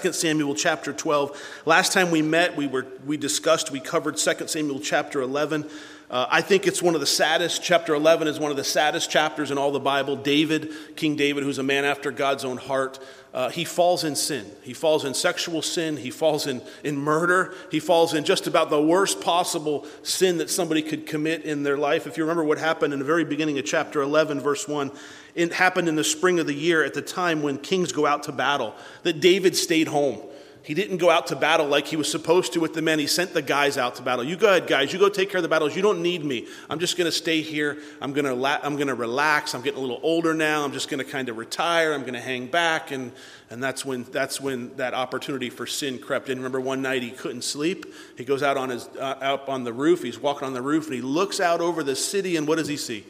2 Samuel chapter 12. Last time we met, we, were, we discussed, we covered 2 Samuel chapter 11. Uh, I think it's one of the saddest. Chapter 11 is one of the saddest chapters in all the Bible. David, King David, who's a man after God's own heart, uh, he falls in sin. He falls in sexual sin. He falls in, in murder. He falls in just about the worst possible sin that somebody could commit in their life. If you remember what happened in the very beginning of chapter 11, verse 1, it happened in the spring of the year at the time when kings go out to battle, that David stayed home. He didn't go out to battle like he was supposed to with the men. He sent the guys out to battle. You go ahead, guys. You go take care of the battles. You don't need me. I'm just going to stay here. I'm going to I'm going to relax. I'm getting a little older now. I'm just going to kind of retire. I'm going to hang back, and and that's when that's when that opportunity for sin crept in. Remember, one night he couldn't sleep. He goes out on his uh, out on the roof. He's walking on the roof, and he looks out over the city, and what does he see?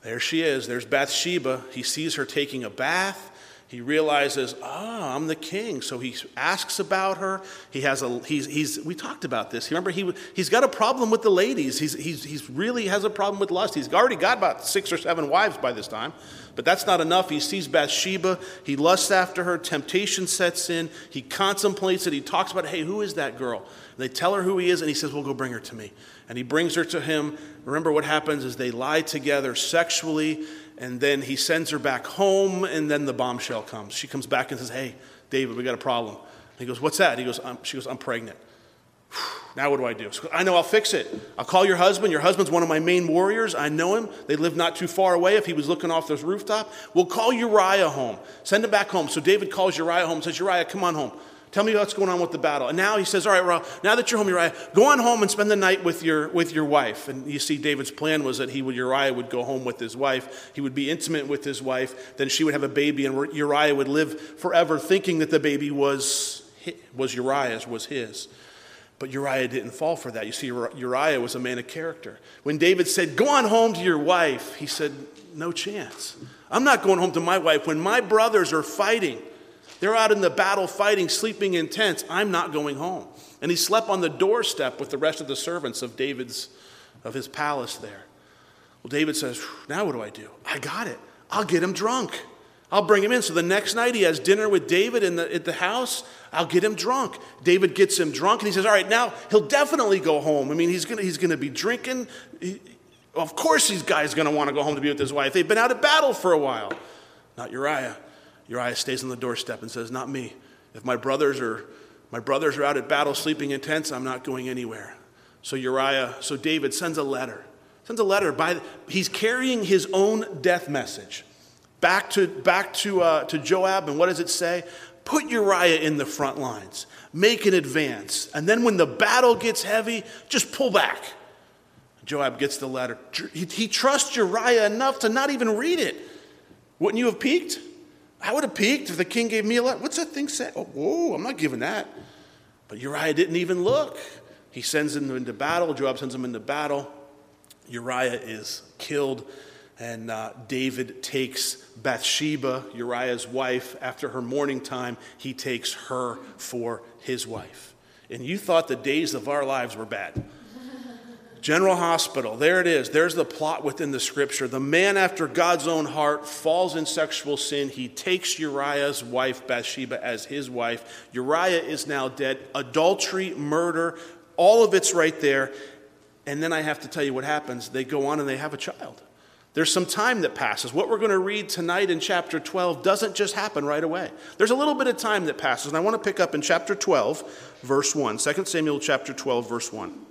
There she is. There's Bathsheba. He sees her taking a bath he realizes, ah, oh, I'm the king. So he asks about her. He has a, he's, he's, we talked about this. Remember, he, he's got a problem with the ladies. He's, he's, he's really has a problem with lust. He's already got about six or seven wives by this time, but that's not enough. He sees Bathsheba. He lusts after her. Temptation sets in. He contemplates it. He talks about, hey, who is that girl? they tell her who he is, and he says, well, go bring her to me. And he brings her to him. Remember what happens is they lie together sexually and then he sends her back home, and then the bombshell comes. She comes back and says, Hey, David, we got a problem. he goes, What's that? He goes, She goes, I'm pregnant. Now what do I do? Goes, I know I'll fix it. I'll call your husband. Your husband's one of my main warriors. I know him. They live not too far away. If he was looking off this rooftop, we'll call Uriah home. Send him back home. So David calls Uriah home and says, Uriah, come on home. Tell me what's going on with the battle. And now he says, All right, well, now that you're home, Uriah, go on home and spend the night with your, with your wife. And you see, David's plan was that he would, Uriah would go home with his wife. He would be intimate with his wife. Then she would have a baby, and Uriah would live forever thinking that the baby was, was Uriah's, was his. But Uriah didn't fall for that. You see, Uriah was a man of character. When David said, Go on home to your wife, he said, No chance. I'm not going home to my wife. When my brothers are fighting, they're out in the battle fighting, sleeping in tents. I'm not going home. And he slept on the doorstep with the rest of the servants of David's of his palace there. Well, David says, Now what do I do? I got it. I'll get him drunk. I'll bring him in. So the next night he has dinner with David in the, at the house. I'll get him drunk. David gets him drunk and he says, All right, now he'll definitely go home. I mean, he's going to he's gonna be drinking. He, of course, these guys going to want to go home to be with his wife. They've been out of battle for a while. Not Uriah. Uriah stays on the doorstep and says, Not me. If my brothers are my brothers are out at battle sleeping in tents, I'm not going anywhere. So Uriah, so David sends a letter. Sends a letter by he's carrying his own death message back to back to uh, to Joab, and what does it say? Put Uriah in the front lines, make an advance, and then when the battle gets heavy, just pull back. Joab gets the letter. He, he trusts Uriah enough to not even read it. Wouldn't you have peeked? I would have peeked if the king gave me a letter. What's that thing say? Oh, whoa, I'm not giving that. But Uriah didn't even look. He sends him into battle. Joab sends him into battle. Uriah is killed, and uh, David takes Bathsheba, Uriah's wife, after her mourning time. He takes her for his wife. And you thought the days of our lives were bad. General Hospital, there it is. There's the plot within the scripture. The man after God's own heart falls in sexual sin. He takes Uriah's wife, Bathsheba, as his wife. Uriah is now dead. Adultery, murder, all of it's right there. And then I have to tell you what happens. They go on and they have a child. There's some time that passes. What we're going to read tonight in chapter 12 doesn't just happen right away. There's a little bit of time that passes. And I want to pick up in chapter 12, verse 1. 2 Samuel chapter 12, verse 1.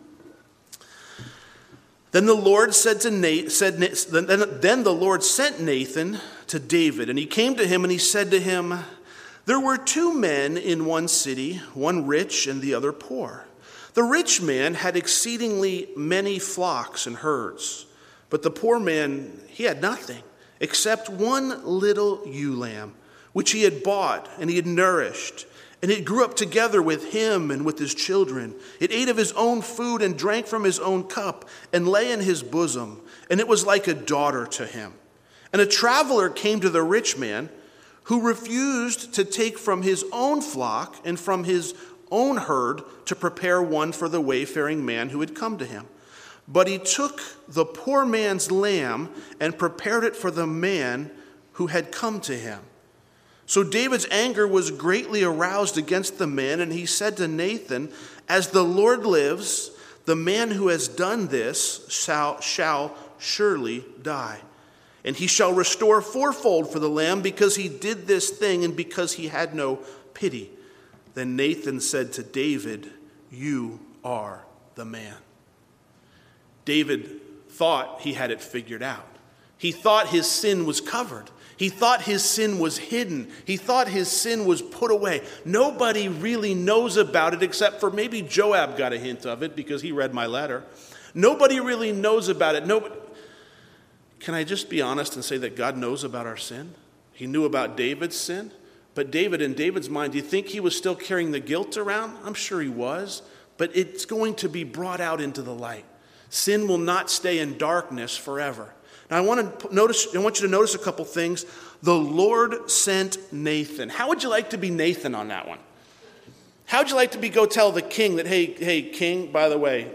Then the Lord said to said, then the Lord sent Nathan to David, and he came to him and he said to him, There were two men in one city, one rich and the other poor. The rich man had exceedingly many flocks and herds, but the poor man, he had nothing except one little ewe lamb, which he had bought and he had nourished and it grew up together with him and with his children. It ate of his own food and drank from his own cup and lay in his bosom, and it was like a daughter to him. And a traveler came to the rich man who refused to take from his own flock and from his own herd to prepare one for the wayfaring man who had come to him. But he took the poor man's lamb and prepared it for the man who had come to him. So David's anger was greatly aroused against the man, and he said to Nathan, As the Lord lives, the man who has done this shall, shall surely die. And he shall restore fourfold for the lamb because he did this thing and because he had no pity. Then Nathan said to David, You are the man. David thought he had it figured out. He thought his sin was covered. He thought his sin was hidden. He thought his sin was put away. Nobody really knows about it except for maybe Joab got a hint of it because he read my letter. Nobody really knows about it. Nobody. Can I just be honest and say that God knows about our sin? He knew about David's sin. But David, in David's mind, do you think he was still carrying the guilt around? I'm sure he was. But it's going to be brought out into the light. Sin will not stay in darkness forever. Now, I want to notice, I want you to notice a couple things. The Lord sent Nathan. How would you like to be Nathan on that one? How would you like to be go tell the king that, hey, hey, king, by the way,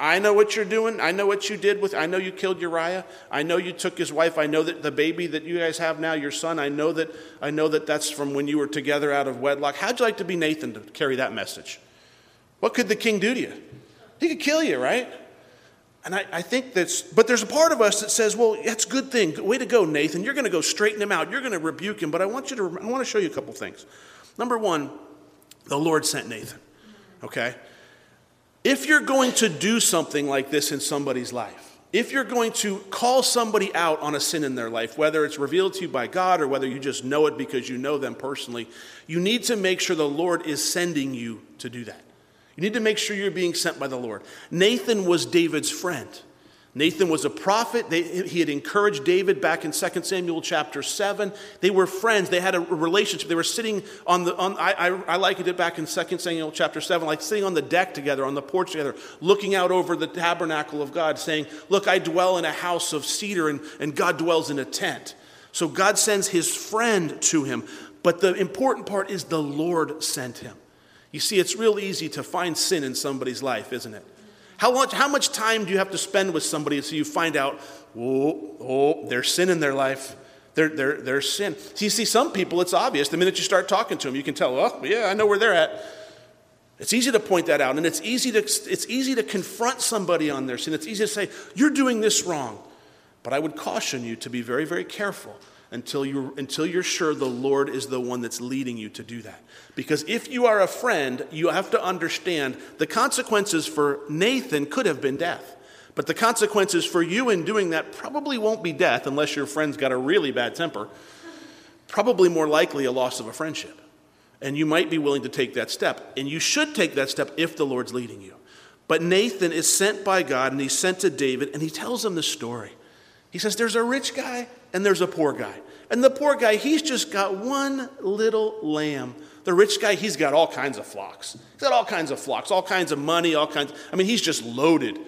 I know what you're doing. I know what you did with, I know you killed Uriah. I know you took his wife. I know that the baby that you guys have now, your son, I know that, I know that that's from when you were together out of wedlock. How'd you like to be Nathan to carry that message? What could the king do to you? He could kill you, right? And I, I, think that's, but there's a part of us that says, well, that's a good thing. Way to go, Nathan. You're going to go straighten him out. You're going to rebuke him. But I want you to, I want to show you a couple things. Number one, the Lord sent Nathan. Okay? If you're going to do something like this in somebody's life, if you're going to call somebody out on a sin in their life, whether it's revealed to you by God or whether you just know it because you know them personally, you need to make sure the Lord is sending you to do that. You need to make sure you're being sent by the Lord. Nathan was David's friend. Nathan was a prophet. They, he had encouraged David back in 2 Samuel chapter 7. They were friends. They had a relationship. They were sitting on the, on, I, I, I likened it back in 2 Samuel chapter 7, like sitting on the deck together, on the porch together, looking out over the tabernacle of God, saying, Look, I dwell in a house of cedar, and, and God dwells in a tent. So God sends his friend to him. But the important part is the Lord sent him. You see, it's real easy to find sin in somebody's life, isn't it? How much, how much time do you have to spend with somebody so you find out, oh, oh, there's sin in their life? There, there, there's sin. So you see, some people, it's obvious. The minute you start talking to them, you can tell, oh, yeah, I know where they're at. It's easy to point that out, and it's easy to, it's easy to confront somebody on their sin. It's easy to say, you're doing this wrong. But I would caution you to be very, very careful until, you, until you're sure the Lord is the one that's leading you to do that. Because if you are a friend, you have to understand the consequences for Nathan could have been death. But the consequences for you in doing that probably won't be death unless your friend's got a really bad temper. Probably more likely a loss of a friendship. And you might be willing to take that step. And you should take that step if the Lord's leading you. But Nathan is sent by God and he's sent to David and he tells him the story. He says, There's a rich guy and there's a poor guy. And the poor guy, he's just got one little lamb. The rich guy, he's got all kinds of flocks. He's got all kinds of flocks, all kinds of money, all kinds. I mean, he's just loaded.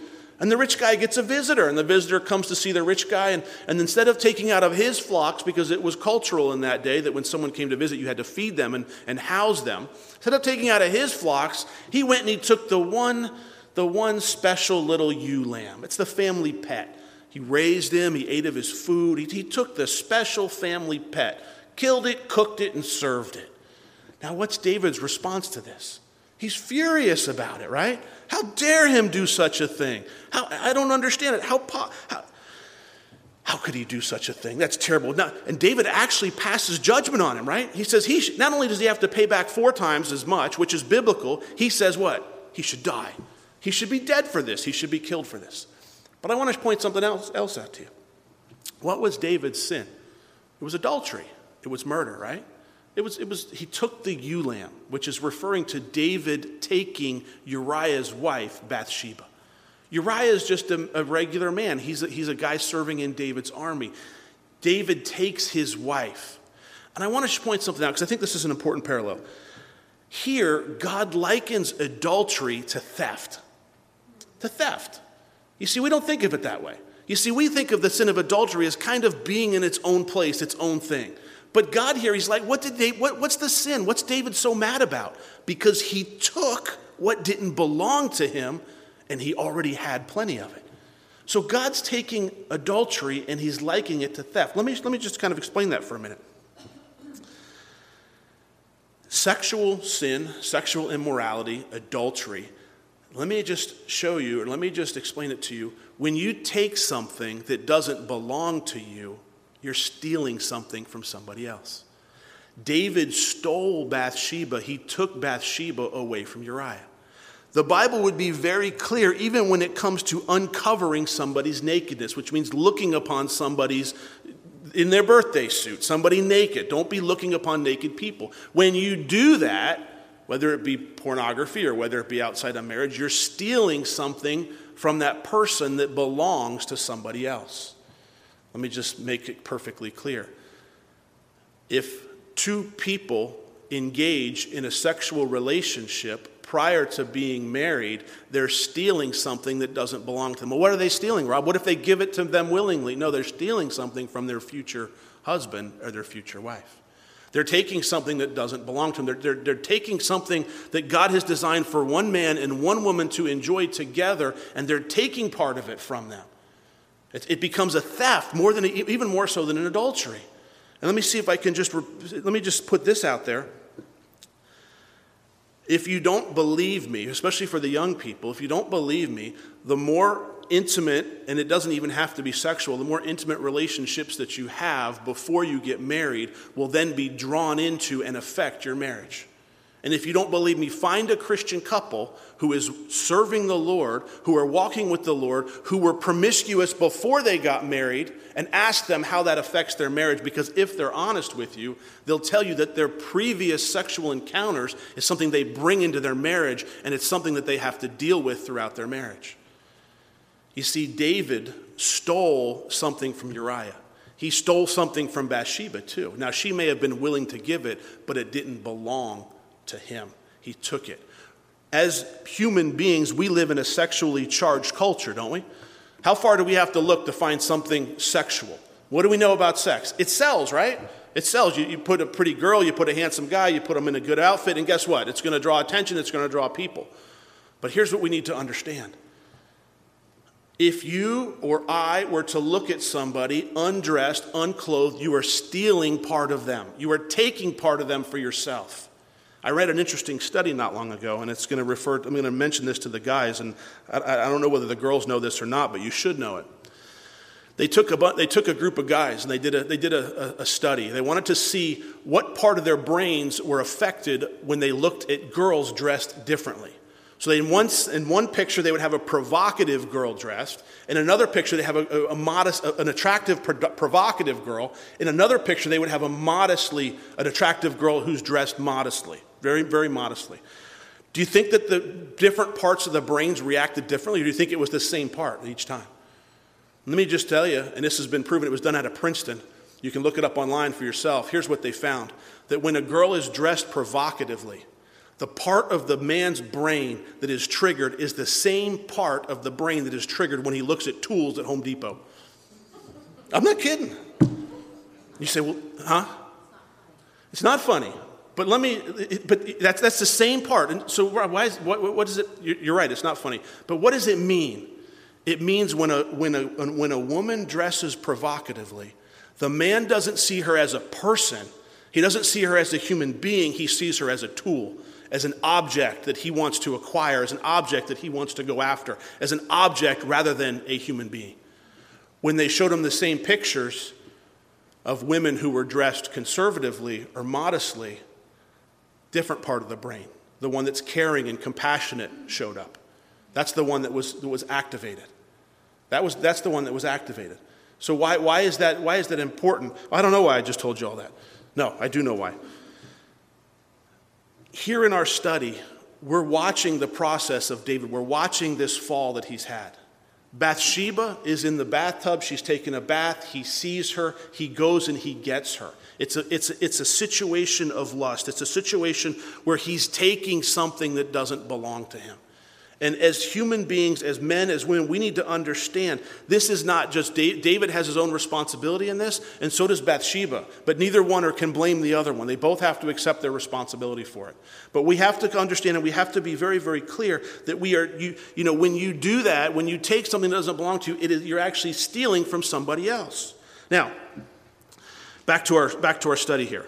And the rich guy gets a visitor, and the visitor comes to see the rich guy. And, and instead of taking out of his flocks, because it was cultural in that day that when someone came to visit, you had to feed them and, and house them, instead of taking out of his flocks, he went and he took the one, the one special little ewe lamb. It's the family pet. He raised him, he ate of his food. He, he took the special family pet, killed it, cooked it, and served it. Now, what's David's response to this? He's furious about it, right? How dare him do such a thing? How, I don't understand it. How, how, how could he do such a thing? That's terrible. Now, and David actually passes judgment on him, right? He says he not only does he have to pay back four times as much, which is biblical, he says what? He should die. He should be dead for this. He should be killed for this. But I want to point something else, else out to you. What was David's sin? It was adultery. It was murder, right? It was, it was, he took the ewe lamb, which is referring to David taking Uriah's wife, Bathsheba. Uriah is just a, a regular man. He's a, he's a guy serving in David's army. David takes his wife. And I want to point something out because I think this is an important parallel. Here, God likens adultery to theft. To theft. You see, we don't think of it that way. You see, we think of the sin of adultery as kind of being in its own place, its own thing. But God here, He's like, what did they, what, what's the sin? What's David so mad about? Because he took what didn't belong to him and he already had plenty of it. So God's taking adultery and he's liking it to theft. Let me, let me just kind of explain that for a minute. Sexual sin, sexual immorality, adultery. Let me just show you, or let me just explain it to you. When you take something that doesn't belong to you, you're stealing something from somebody else. David stole Bathsheba, he took Bathsheba away from Uriah. The Bible would be very clear, even when it comes to uncovering somebody's nakedness, which means looking upon somebody's in their birthday suit, somebody naked. Don't be looking upon naked people. When you do that, whether it be pornography or whether it be outside of marriage, you're stealing something from that person that belongs to somebody else. Let me just make it perfectly clear. If two people engage in a sexual relationship prior to being married, they're stealing something that doesn't belong to them. Well, what are they stealing, Rob? What if they give it to them willingly? No, they're stealing something from their future husband or their future wife. They're taking something that doesn't belong to them. They're, they're, they're, taking something that God has designed for one man and one woman to enjoy together, and they're taking part of it from them. It, it becomes a theft more than even more so than an adultery. And let me see if I can just let me just put this out there. If you don't believe me, especially for the young people, if you don't believe me, the more intimate, and it doesn't even have to be sexual, the more intimate relationships that you have before you get married will then be drawn into and affect your marriage. And if you don't believe me, find a Christian couple who is serving the Lord, who are walking with the Lord, who were promiscuous before they got married, and ask them how that affects their marriage. Because if they're honest with you, they'll tell you that their previous sexual encounters is something they bring into their marriage, and it's something that they have to deal with throughout their marriage. You see, David stole something from Uriah. He stole something from Bathsheba, too. Now, she may have been willing to give it, but it didn't belong to him. He took it. As human beings, we live in a sexually charged culture, don't we? How far do we have to look to find something sexual? What do we know about sex? It sells, right? It sells. You, you put a pretty girl, you put a handsome guy, you put them in a good outfit, and guess what? It's going to draw attention, it's going to draw people. But here's what we need to understand. If you or I were to look at somebody undressed, unclothed, you are stealing part of them. You are taking part of them for yourself. I read an interesting study not long ago, and it's going to refer, To, I'm going to mention this to the guys, and I, I don't know whether the girls know this or not, but you should know it. They took a, they took a group of guys and they did, a, they did a, a study. They wanted to see what part of their brains were affected when they looked at girls dressed differently. So in one, in one picture, they would have a provocative girl dressed. In another picture, they have a, a modest, an attractive, provocative girl. In another picture, they would have a modestly, an attractive girl who's dressed modestly very, very modestly. Do you think that the different parts of the brains reacted differently, or do you think it was the same part each time? Let me just tell you, and this has been proven, it was done out of Princeton. You can look it up online for yourself. Here's what they found that when a girl is dressed provocatively, the part of the man's brain that is triggered is the same part of the brain that is triggered when he looks at tools at Home Depot. I'm not kidding. You say, well, huh? It's not funny. But let me, but that's, that's the same part. And so why is, what, what is it? You're right, it's not funny. But what does it mean? It means when a, when a, when a woman dresses provocatively, the man doesn't see her as a person. He doesn't see her as a human being. He sees her as a tool, as an object that he wants to acquire, as an object that he wants to go after, as an object rather than a human being. When they showed him the same pictures of women who were dressed conservatively or modestly, different part of the brain. The one that's caring and compassionate showed up. That's the one that was, that was activated. That was, that's the one that was activated. So why, why, is that, why is that important? I don't know why I just told you all that. No, I do know why. Here in our study, we're watching the process of David. We're watching this fall that he's had. Bathsheba is in the bathtub. She's taking a bath. He sees her. He goes and he gets her. It's a, it's, a, it's a situation of lust. It's a situation where he's taking something that doesn't belong to him. And as human beings, as men, as women, we need to understand this is not just David has his own responsibility in this, and so does Bathsheba. But neither one or can blame the other one. They both have to accept their responsibility for it. But we have to understand and we have to be very, very clear that we are, you, you know, when you do that, when you take something that doesn't belong to you, it is, you're actually stealing from somebody else. Now, back to our, back to our study here.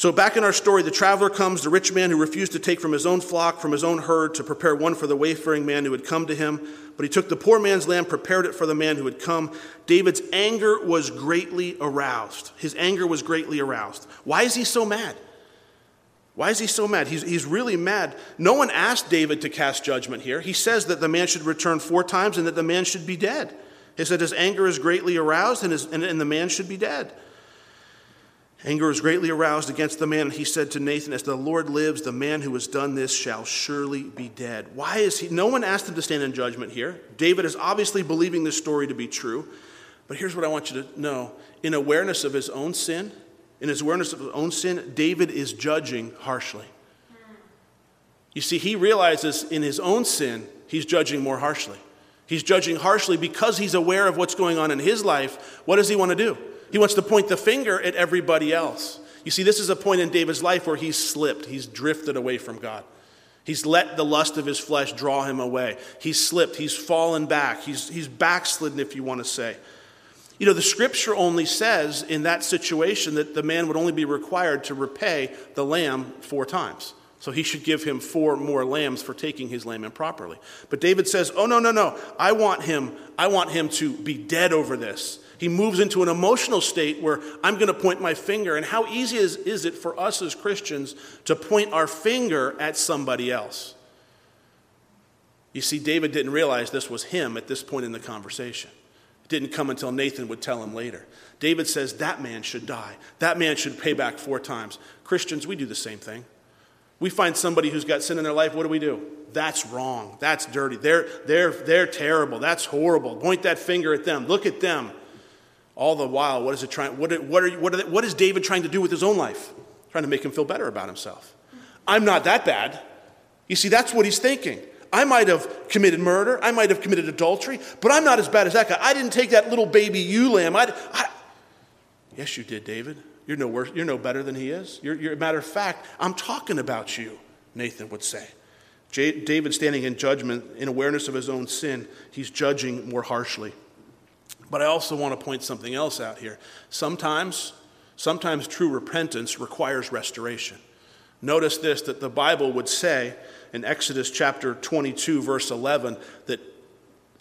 So, back in our story, the traveler comes, the rich man who refused to take from his own flock, from his own herd, to prepare one for the wayfaring man who had come to him. But he took the poor man's lamb, prepared it for the man who had come. David's anger was greatly aroused. His anger was greatly aroused. Why is he so mad? Why is he so mad? He's, he's really mad. No one asked David to cast judgment here. He says that the man should return four times and that the man should be dead. He said his anger is greatly aroused and, his, and, and the man should be dead. Anger was greatly aroused against the man, and he said to Nathan, As the Lord lives, the man who has done this shall surely be dead. Why is he? No one asked him to stand in judgment here. David is obviously believing this story to be true. But here's what I want you to know in awareness of his own sin, in his awareness of his own sin, David is judging harshly. You see, he realizes in his own sin, he's judging more harshly. He's judging harshly because he's aware of what's going on in his life. What does he want to do? He wants to point the finger at everybody else. You see, this is a point in David's life where he's slipped, he's drifted away from God. He's let the lust of his flesh draw him away. He's slipped, he's fallen back, he's, he's backslidden, if you want to say. You know, the scripture only says in that situation that the man would only be required to repay the lamb four times. So he should give him four more lambs for taking his lamb improperly. But David says, "Oh no, no, no. I want him I want him to be dead over this." He moves into an emotional state where I'm going to point my finger. And how easy is, is it for us as Christians to point our finger at somebody else? You see, David didn't realize this was him at this point in the conversation. It didn't come until Nathan would tell him later. David says, That man should die. That man should pay back four times. Christians, we do the same thing. We find somebody who's got sin in their life, what do we do? That's wrong. That's dirty. They're, they're, they're terrible. That's horrible. Point that finger at them. Look at them. All the while, what is, it trying, what, what, are, what, are, what is David trying to do with his own life? Trying to make him feel better about himself. I'm not that bad. You see, that's what he's thinking. I might have committed murder, I might have committed adultery, but I'm not as bad as that guy. I didn't take that little baby ewe lamb. I, I, yes, you did, David. You're no, worse, you're no better than he is. You're, you're, a matter of fact, I'm talking about you, Nathan would say. J- David, standing in judgment, in awareness of his own sin, he's judging more harshly. But I also want to point something else out here. Sometimes, sometimes true repentance requires restoration. Notice this that the Bible would say in Exodus chapter 22, verse 11, that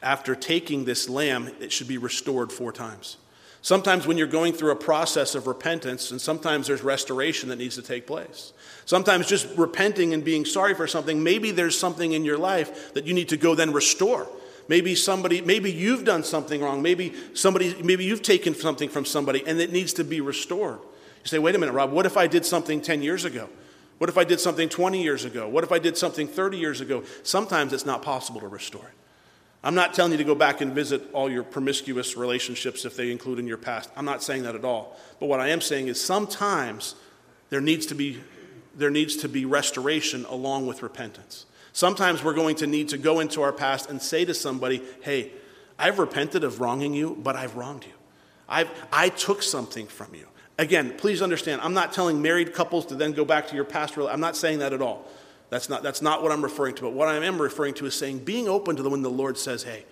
after taking this lamb, it should be restored four times. Sometimes, when you're going through a process of repentance, and sometimes there's restoration that needs to take place. Sometimes, just repenting and being sorry for something, maybe there's something in your life that you need to go then restore. Maybe somebody, maybe you've done something wrong. Maybe somebody, maybe you've taken something from somebody and it needs to be restored. You say, wait a minute, Rob, what if I did something 10 years ago? What if I did something 20 years ago? What if I did something 30 years ago? Sometimes it's not possible to restore it. I'm not telling you to go back and visit all your promiscuous relationships if they include in your past. I'm not saying that at all. But what I am saying is sometimes there needs to be, there needs to be restoration along with repentance. Sometimes we're going to need to go into our past and say to somebody, hey, I've repented of wronging you, but I've wronged you. I've, I took something from you. Again, please understand, I'm not telling married couples to then go back to your past. I'm not saying that at all. That's not, that's not what I'm referring to. But what I am referring to is saying being open to the when the Lord says, hey,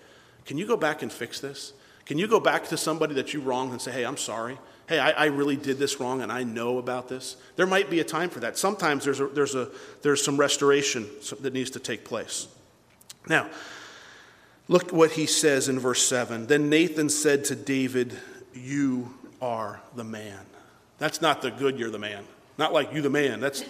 can you go back and fix this? Can you go back to somebody that you wronged and say, hey, I'm sorry? Hey, I, I, really did this wrong and I know about this. There might be a time for that. Sometimes there's, a, there's, a, there's some restoration that needs to take place. Now, look what he says in verse 7. Then Nathan said to David, You are the man. That's not the good, you're the man. Not like you the man. That's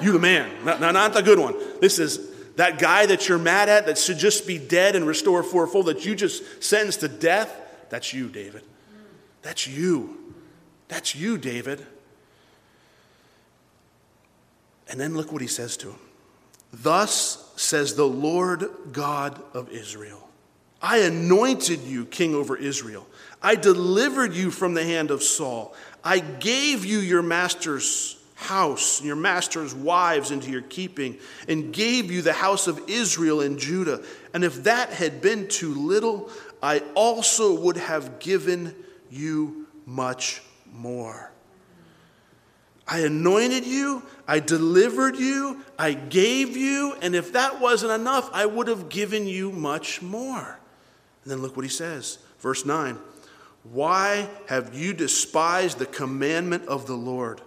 you the man. Not, not the good one. This is that guy that you're mad at that should just be dead and restore fourfold, that you just sentenced to death. That's you, David. That's you. That's you, David. And then look what he says to him. Thus says the Lord God of Israel I anointed you king over Israel. I delivered you from the hand of Saul. I gave you your master's house and your master's wives into your keeping, and gave you the house of Israel and Judah. And if that had been too little, I also would have given you much more. I anointed you, I delivered you, I gave you, and if that wasn't enough, I would have given you much more. And then look what he says, verse 9 Why have you despised the commandment of the Lord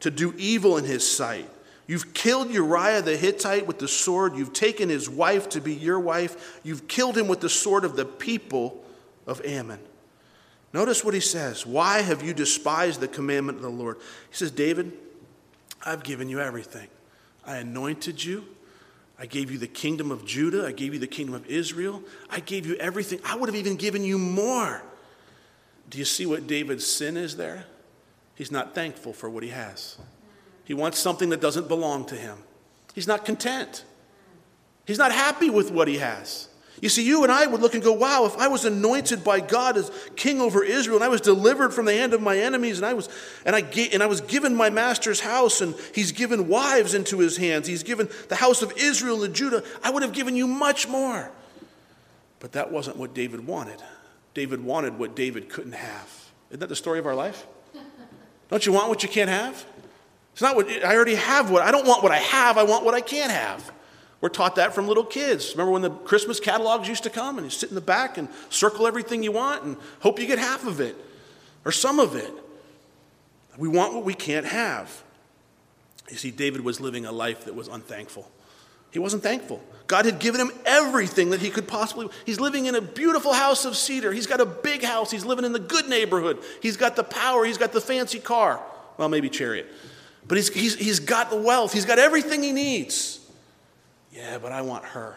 to do evil in his sight. You've killed Uriah the Hittite with the sword. You've taken his wife to be your wife. You've killed him with the sword of the people of Ammon. Notice what he says. Why have you despised the commandment of the Lord? He says, David, I've given you everything. I anointed you. I gave you the kingdom of Judah. I gave you the kingdom of Israel. I gave you everything. I would have even given you more. Do you see what David's sin is there? He's not thankful for what he has. He wants something that doesn't belong to him. He's not content. He's not happy with what he has. You see, you and I would look and go, wow, if I was anointed by God as king over Israel and I was delivered from the hand of my enemies and I was, and I, and I was given my master's house and he's given wives into his hands, he's given the house of Israel and Judah, I would have given you much more. But that wasn't what David wanted. David wanted what David couldn't have. Isn't that the story of our life? Don't you want what you can't have? It's not what I already have what I don't want what I have, I want what I can't have. We're taught that from little kids. Remember when the Christmas catalogs used to come and you sit in the back and circle everything you want and hope you get half of it or some of it. We want what we can't have. You see, David was living a life that was unthankful. He wasn't thankful. God had given him everything that he could possibly. He's living in a beautiful house of cedar. He's got a big house. He's living in the good neighborhood. He's got the power. He's got the fancy car. Well, maybe chariot. But he's, he's, he's got the wealth. He's got everything he needs. Yeah, but I want her.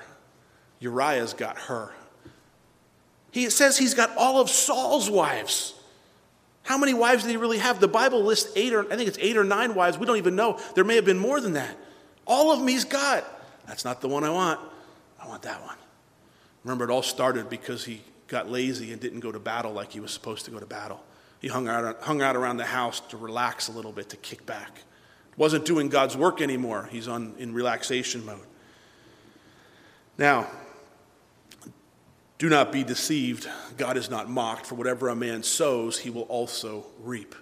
Uriah's got her. He says he's got all of Saul's wives. How many wives did he really have? The Bible lists eight or I think it's eight or nine wives. We don't even know. There may have been more than that. All of them he's got. That's not the one I want. I want that one. Remember, it all started because he got lazy and didn't go to battle like he was supposed to go to battle. He hung out, hung out around the house to relax a little bit, to kick back. Wasn't doing God's work anymore. He's on, in relaxation mode. Now, do not be deceived. God is not mocked, for whatever a man sows, he will also reap.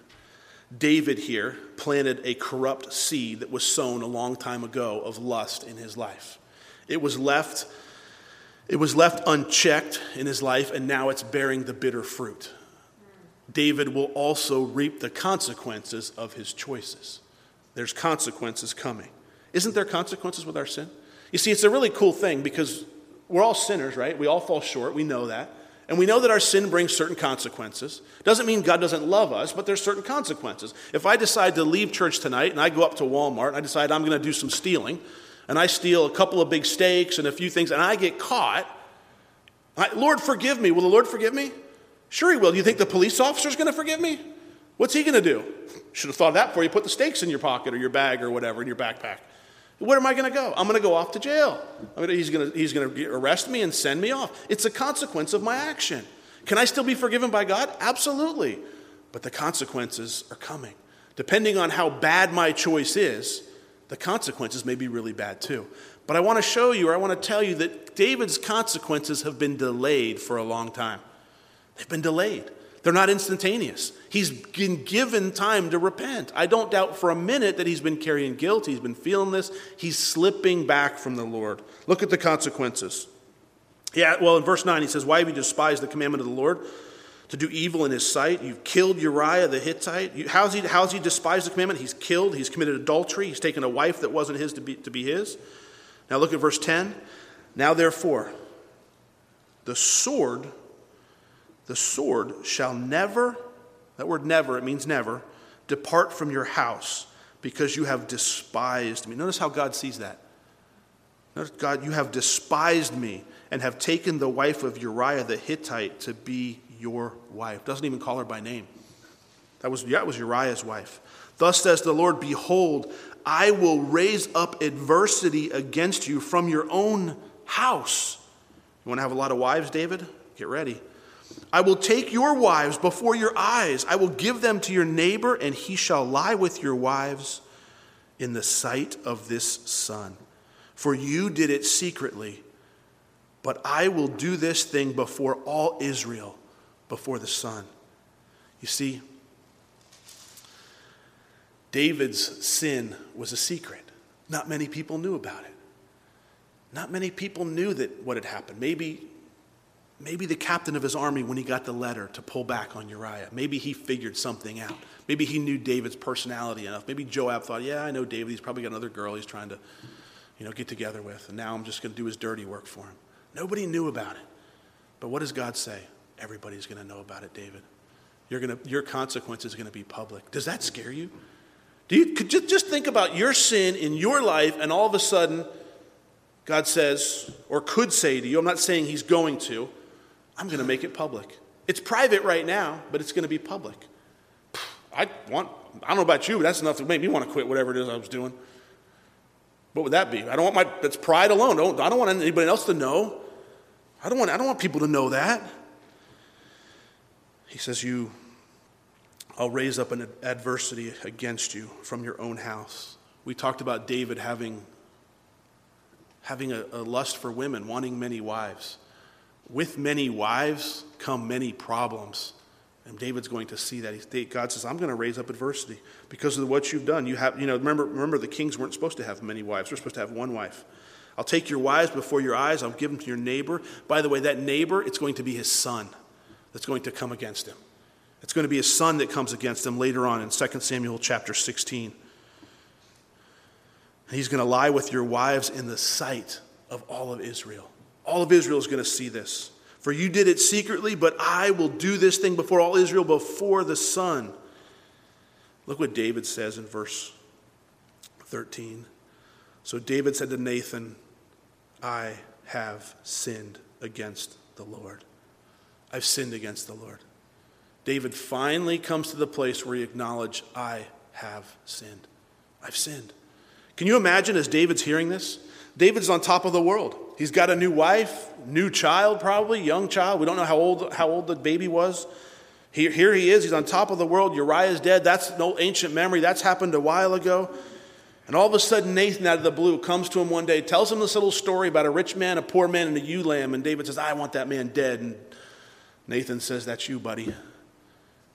David here planted a corrupt seed that was sown a long time ago of lust in his life. It was left it was left unchecked in his life and now it's bearing the bitter fruit. David will also reap the consequences of his choices. There's consequences coming. Isn't there consequences with our sin? You see, it's a really cool thing because we're all sinners, right? We all fall short. We know that. And we know that our sin brings certain consequences. Doesn't mean God doesn't love us, but there's certain consequences. If I decide to leave church tonight and I go up to Walmart and I decide I'm going to do some stealing, and I steal a couple of big steaks and a few things, and I get caught, I, Lord, forgive me. Will the Lord forgive me? Sure, He will. Do you think the police officer's going to forgive me? What's He going to do? Should have thought of that before you put the steaks in your pocket or your bag or whatever in your backpack. Where am I going to go? I'm going to go off to jail. He's going he's going to arrest me and send me off. It's a consequence of my action. Can I still be forgiven by God? Absolutely. But the consequences are coming. Depending on how bad my choice is, the consequences may be really bad too. But I want to show you, or I want to tell you, that David's consequences have been delayed for a long time. They've been delayed. They're not instantaneous. He's been given time to repent. I don't doubt for a minute that he's been carrying guilt. He's been feeling this. He's slipping back from the Lord. Look at the consequences. Yeah, well, in verse 9, he says, Why have you despised the commandment of the Lord? To do evil in his sight. You've killed Uriah the Hittite. How's he, how's he despised the commandment? He's killed. He's committed adultery. He's taken a wife that wasn't his to be, to be his. Now look at verse 10. Now, therefore, the sword the sword shall never, that word never, it means never, depart from your house because you have despised me. Notice how God sees that. Notice, God, you have despised me and have taken the wife of Uriah the Hittite to be your wife. Doesn't even call her by name. That was, yeah, was Uriah's wife. Thus says the Lord, Behold, I will raise up adversity against you from your own house. You want to have a lot of wives, David? Get ready. I will take your wives before your eyes. I will give them to your neighbor, and he shall lie with your wives in the sight of this sun. For you did it secretly, but I will do this thing before all Israel, before the sun. You see, David's sin was a secret. Not many people knew about it. Not many people knew that what had happened. Maybe Maybe the captain of his army, when he got the letter to pull back on Uriah, maybe he figured something out. Maybe he knew David's personality enough. Maybe Joab thought, yeah, I know David. He's probably got another girl he's trying to, you know, get together with. And now I'm just going to do his dirty work for him. Nobody knew about it. But what does God say? Everybody's going to know about it, David. You're gonna, your consequence is going to be public. Does that scare you? Do you could just, just think about your sin in your life, and all of a sudden, God says, or could say to you, I'm not saying He's going to, I'm going to make it public. It's private right now, but it's going to be public. I want, I don't know about you, but that's enough to make me want to quit whatever it is I was doing. What would that be? I don't want my, that's pride alone. Don't, I don't want anybody else to know. I don't want, I don't want people to know that. He says, You, I'll raise up an adversity against you from your own house. We talked about David having, having a, a lust for women, wanting many wives. With many wives come many problems. And David's going to see that. God says, I'm going to raise up adversity because of what you've done. You have, you know, remember, remember the kings weren't supposed to have many wives. They're supposed to have one wife. I'll take your wives before your eyes. I'll give them to your neighbor. By the way, that neighbor, it's going to be his son that's going to come against him. It's going to be his son that comes against him later on in 2 Samuel chapter 16. He's going to lie with your wives in the sight of all of Israel. All of Israel is going to see this. For you did it secretly, but I will do this thing before all Israel, before the sun. Look what David says in verse 13. So David said to Nathan, I have sinned against the Lord. I've sinned against the Lord. David finally comes to the place where he acknowledges, I have sinned. I've sinned. Can you imagine as David's hearing this? David's on top of the world. He's got a new wife, new child, probably, young child. We don't know how old, how old the baby was. Here, here he is. He's on top of the world. Uriah's dead. That's no ancient memory. That's happened a while ago. And all of a sudden, Nathan, out of the blue, comes to him one day, tells him this little story about a rich man, a poor man, and a ewe lamb. And David says, I want that man dead. And Nathan says, That's you, buddy.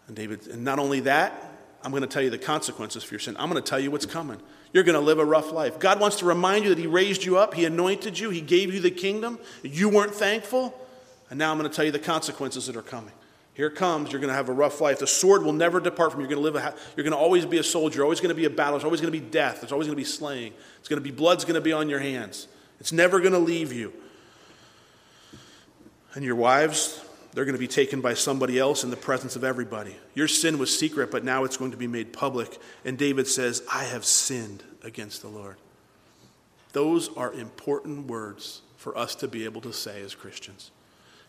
And David, and not only that, I'm going to tell you the consequences for your sin. I'm going to tell you what's coming. You're going to live a rough life. God wants to remind you that He raised you up, He anointed you, He gave you the kingdom. You weren't thankful. And now I'm going to tell you the consequences that are coming. Here comes. You're going to have a rough life. The sword will never depart from you. You're going to live. A, you're going to always be a soldier. Always going to be a battle. There's always going to be death. There's always going to be slaying. It's going to be blood's going to be on your hands. It's never going to leave you. And your wives, they're going to be taken by somebody else in the presence of everybody. Your sin was secret, but now it's going to be made public. And David says, "I have sinned against the Lord." Those are important words for us to be able to say as Christians.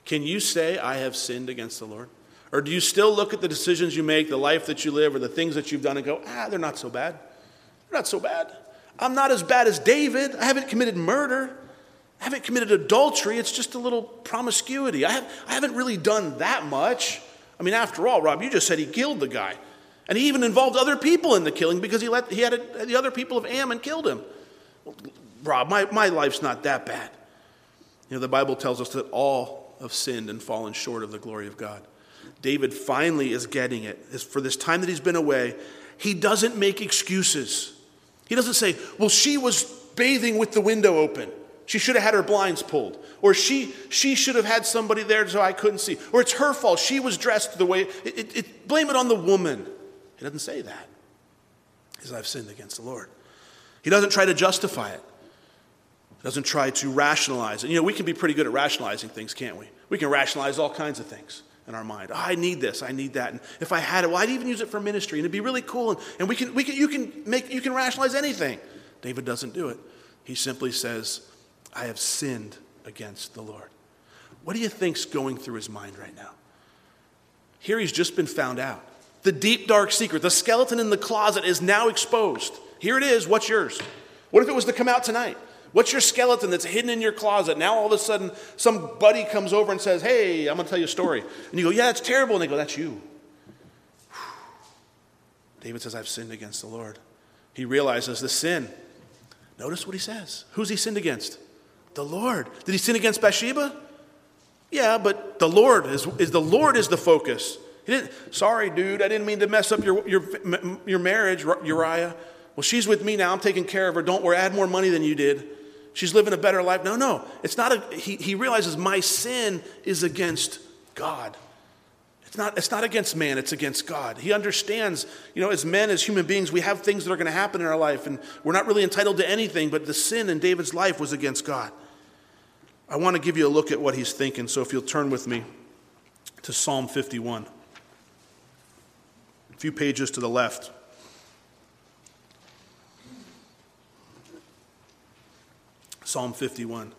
Can you say, I have sinned against the Lord? Or do you still look at the decisions you make, the life that you live, or the things that you've done and go, ah, they're not so bad? They're not so bad. I'm not as bad as David. I haven't committed murder. I haven't committed adultery. It's just a little promiscuity. I, have, I haven't really done that much. I mean, after all, Rob, you just said he killed the guy. And he even involved other people in the killing because he, let, he had a, the other people of Ammon killed him. Well, Rob, my, my life's not that bad. You know, the Bible tells us that all have sinned and fallen short of the glory of God. David finally is getting it. For this time that he's been away, he doesn't make excuses. He doesn't say, Well, she was bathing with the window open. She should have had her blinds pulled. Or she, she should have had somebody there so I couldn't see. Or it's her fault. She was dressed the way. It, it, it, blame it on the woman. He doesn't say that. He says, I've sinned against the Lord. He doesn't try to justify it he doesn't try to rationalize it. You know, we can be pretty good at rationalizing things, can't we? We can rationalize all kinds of things in our mind. Oh, I need this, I need that. And if I had it, well, I'd even use it for ministry, and it'd be really cool. And, and we can, we can, you can make, you can rationalize anything. David doesn't do it. He simply says, I have sinned against the Lord. What do you think's going through his mind right now? Here he's just been found out. The deep, dark secret, the skeleton in the closet is now exposed. Here it is. What's yours? What if it was to come out tonight? What's your skeleton that's hidden in your closet? Now all of a sudden, some buddy comes over and says, Hey, I'm going to tell you a story. And you go, Yeah, it's terrible. And they go, That's you. David says, I've sinned against the Lord. He realizes the sin. Notice what he says. Who's he sinned against? The Lord. Did he sin against Bathsheba? Yeah, but the Lord is, is the Lord is the focus. He didn't, sorry, dude, I didn't mean to mess up your, your, your marriage, Uriah. Well, she's with me now. I'm taking care of her. Don't worry. Had more money than you did. She's living a better life. No, no. It's not a, he, he realizes my sin is against God. It's not, it's not against man, it's against God. He understands, you know, as men, as human beings, we have things that are going to happen in our life, and we're not really entitled to anything, but the sin in David's life was against God. I want to give you a look at what he's thinking, so if you'll turn with me to Psalm 51, a few pages to the left. Psalm 51.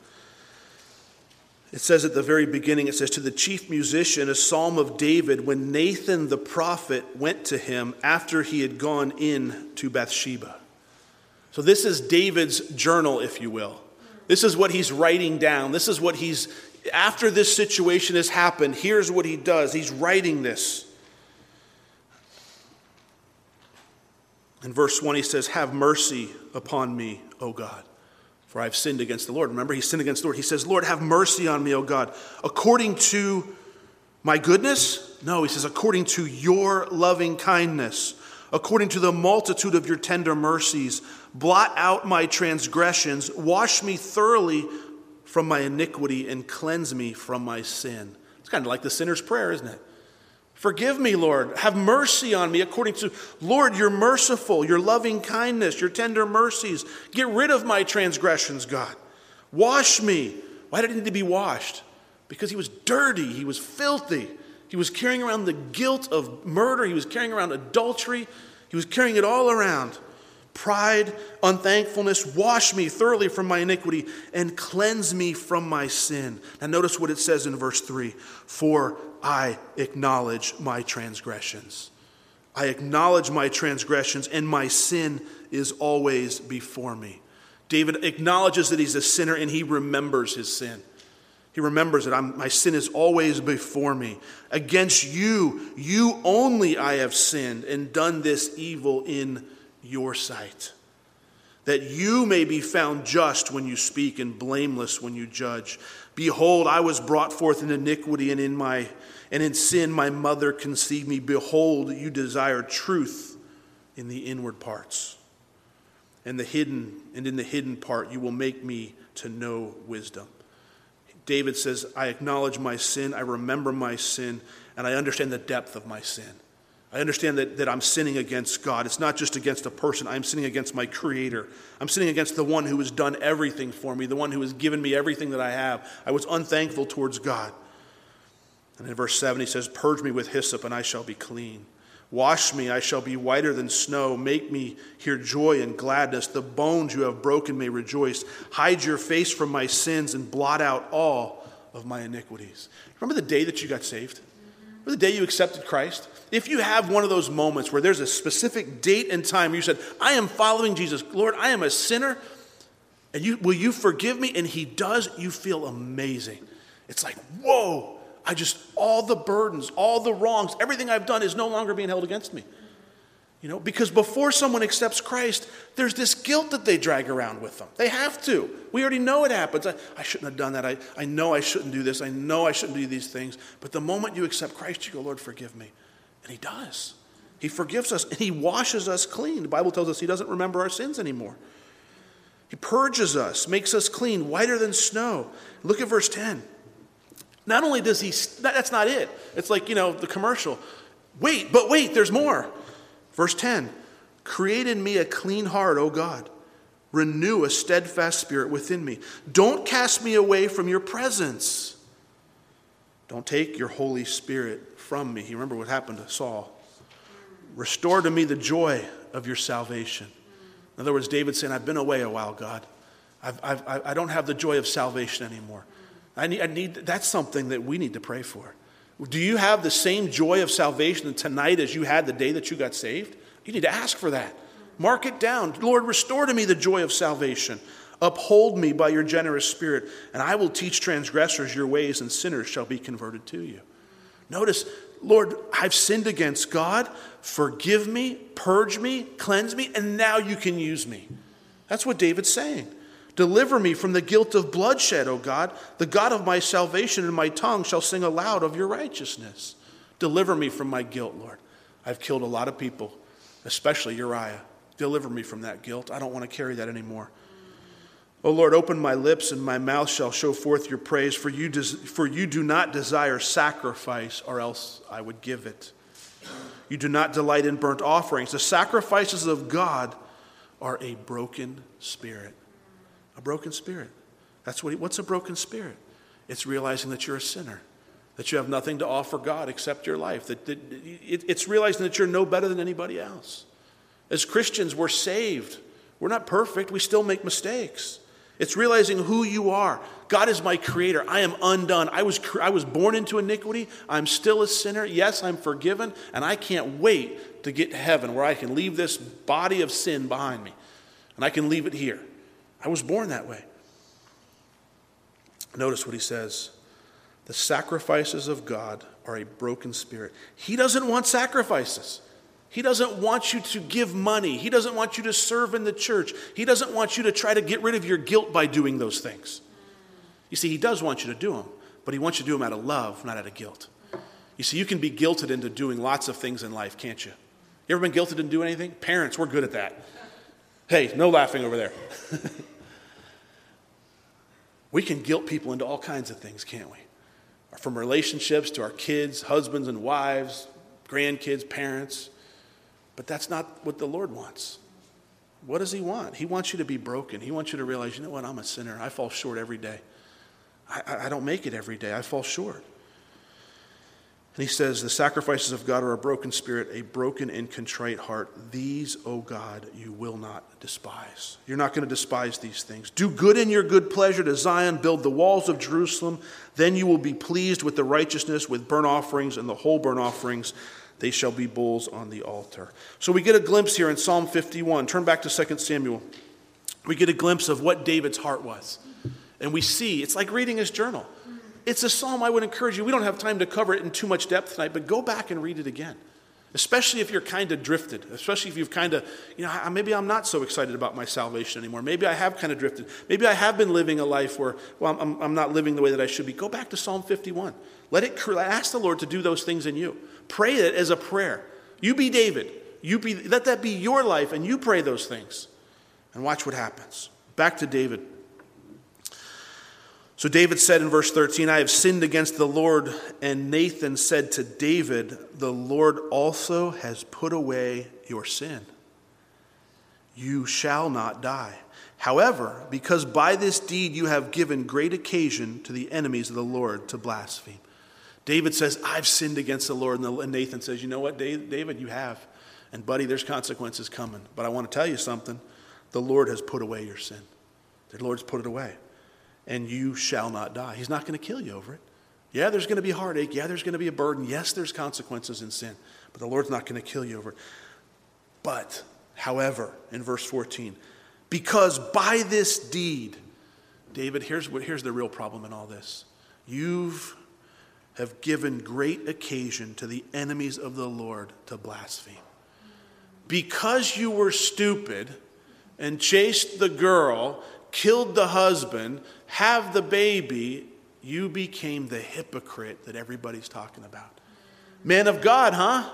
It says at the very beginning, it says, To the chief musician, a psalm of David, when Nathan the prophet went to him after he had gone in to Bathsheba. So, this is David's journal, if you will. This is what he's writing down. This is what he's, after this situation has happened, here's what he does. He's writing this. In verse 1, he says, Have mercy upon me, O God for I've sinned against the Lord. Remember, he sinned against the Lord. He says, Lord, have mercy on me, O God, according to my goodness? No, he says, according to your loving kindness, according to the multitude of your tender mercies, blot out my transgressions, wash me thoroughly from my iniquity, and cleanse me from my sin. It's kind of like the sinner's prayer, isn't it? Forgive me, Lord. Have mercy on me according to, Lord, you're merciful, your loving kindness, your tender mercies. Get rid of my transgressions, God. Wash me. Why did he need to be washed? Because he was dirty, he was filthy. He was carrying around the guilt of murder, he was carrying around adultery, he was carrying it all around. Pride, unthankfulness, wash me thoroughly from my iniquity and cleanse me from my sin. Now, notice what it says in verse 3 For I acknowledge my transgressions. I acknowledge my transgressions, and my sin is always before me. David acknowledges that he's a sinner and he remembers his sin. He remembers that I'm, my sin is always before me. Against you, you only I have sinned and done this evil in your sight. That you may be found just when you speak and blameless when you judge. Behold, I was brought forth in iniquity, and in my and in sin my mother conceived me. Behold, you desire truth in the inward parts. And the hidden, and in the hidden part you will make me to know wisdom. David says, I acknowledge my sin, I remember my sin, and I understand the depth of my sin. I understand that, that I'm sinning against God. It's not just against a person, I'm sinning against my Creator. I'm sinning against the one who has done everything for me, the one who has given me everything that I have. I was unthankful towards God. And in verse 7, he says, Purge me with hyssop, and I shall be clean. Wash me, I shall be whiter than snow. Make me hear joy and gladness. The bones you have broken may rejoice. Hide your face from my sins and blot out all of my iniquities. Remember the day that you got saved? Remember the day you accepted Christ? If you have one of those moments where there's a specific date and time you said, I am following Jesus, Lord, I am a sinner, and you, will you forgive me? And He does, you feel amazing. It's like, whoa, I just, all the burdens, all the wrongs, everything I've done is no longer being held against me. You know, because before someone accepts Christ, there's this guilt that they drag around with them. They have to. We already know it happens. I, I shouldn't have done that. I, I know I shouldn't do this. I know I shouldn't do these things. But the moment you accept Christ, you go, Lord, forgive me. And He does. He forgives us and He washes us clean. The Bible tells us He doesn't remember our sins anymore. He purges us, makes us clean, whiter than snow. Look at verse 10. Not only does he, that's not it. It's like, you know, the commercial. Wait, but wait, there's more. Verse 10 Create in me a clean heart, O God. Renew a steadfast spirit within me. Don't cast me away from your presence. Don't take your Holy Spirit from me. You remember what happened to Saul. Restore to me the joy of your salvation. In other words, David saying, I've been away a while, God. I've, I've, I don't have the joy of salvation anymore. I need, I need, that's something that we need to pray for. Do you have the same joy of salvation tonight as you had the day that you got saved? You need to ask for that. Mark it down. Lord, restore to me the joy of salvation. Uphold me by your generous spirit, and I will teach transgressors your ways, and sinners shall be converted to you. Notice, Lord, I've sinned against God. Forgive me, purge me, cleanse me, and now you can use me. That's what David's saying. Deliver me from the guilt of bloodshed, O God. The God of my salvation and my tongue shall sing aloud of your righteousness. Deliver me from my guilt, Lord. I've killed a lot of people, especially Uriah. Deliver me from that guilt. I don't want to carry that anymore. O Lord, open my lips, and my mouth shall show forth your praise, for you, des- for you do not desire sacrifice, or else I would give it. You do not delight in burnt offerings. The sacrifices of God are a broken spirit. A broken spirit. That's what he, what's a broken spirit? It's realizing that you're a sinner, that you have nothing to offer God except your life, that, that it, it's realizing that you're no better than anybody else. As Christians, we're saved. We're not perfect, we still make mistakes. It's realizing who you are. God is my creator. I am undone. I was, I was born into iniquity. I'm still a sinner. Yes, I'm forgiven. And I can't wait to get to heaven where I can leave this body of sin behind me. And I can leave it here. I was born that way. Notice what he says the sacrifices of God are a broken spirit. He doesn't want sacrifices. He doesn't want you to give money. He doesn't want you to serve in the church. He doesn't want you to try to get rid of your guilt by doing those things. You see, He does want you to do them, but He wants you to do them out of love, not out of guilt. You see, you can be guilted into doing lots of things in life, can't you? You ever been guilted into doing anything? Parents, we're good at that. Hey, no laughing over there. we can guilt people into all kinds of things, can't we? From relationships to our kids, husbands and wives, grandkids, parents. But that's not what the Lord wants. What does He want? He wants you to be broken. He wants you to realize, you know what, I'm a sinner. I fall short every day. I, I don't make it every day. I fall short. And he says, The sacrifices of God are a broken spirit, a broken and contrite heart. These, O God, you will not despise. You're not going to despise these things. Do good in your good pleasure to Zion, build the walls of Jerusalem. Then you will be pleased with the righteousness, with burnt offerings and the whole burnt offerings. They shall be bulls on the altar. So we get a glimpse here in Psalm 51. Turn back to 2 Samuel. We get a glimpse of what David's heart was. And we see, it's like reading his journal. It's a psalm I would encourage you. We don't have time to cover it in too much depth tonight, but go back and read it again. Especially if you're kind of drifted, especially if you've kind of, you know, maybe I'm not so excited about my salvation anymore. Maybe I have kind of drifted. Maybe I have been living a life where, well, I'm, I'm not living the way that I should be. Go back to Psalm 51. Let it, ask the Lord to do those things in you. Pray it as a prayer. You be David. You be, let that be your life, and you pray those things. And watch what happens. Back to David. So David said in verse 13, I have sinned against the Lord. And Nathan said to David, The Lord also has put away your sin. You shall not die. However, because by this deed you have given great occasion to the enemies of the Lord to blaspheme. David says, I've sinned against the Lord. And Nathan says, You know what, David, you have. And buddy, there's consequences coming. But I want to tell you something. The Lord has put away your sin. The Lord's put it away and you shall not die. He's not going to kill you over it. Yeah, there's going to be heartache. Yeah, there's going to be a burden. Yes, there's consequences in sin, but the Lord's not going to kill you over it. But, however, in verse 14, because by this deed, David, here's, what, here's the real problem in all this. You've have given great occasion to the enemies of the Lord to blaspheme. Because you were stupid and chased the girl killed the husband, have the baby, you became the hypocrite that everybody's talking about. Man of God, huh?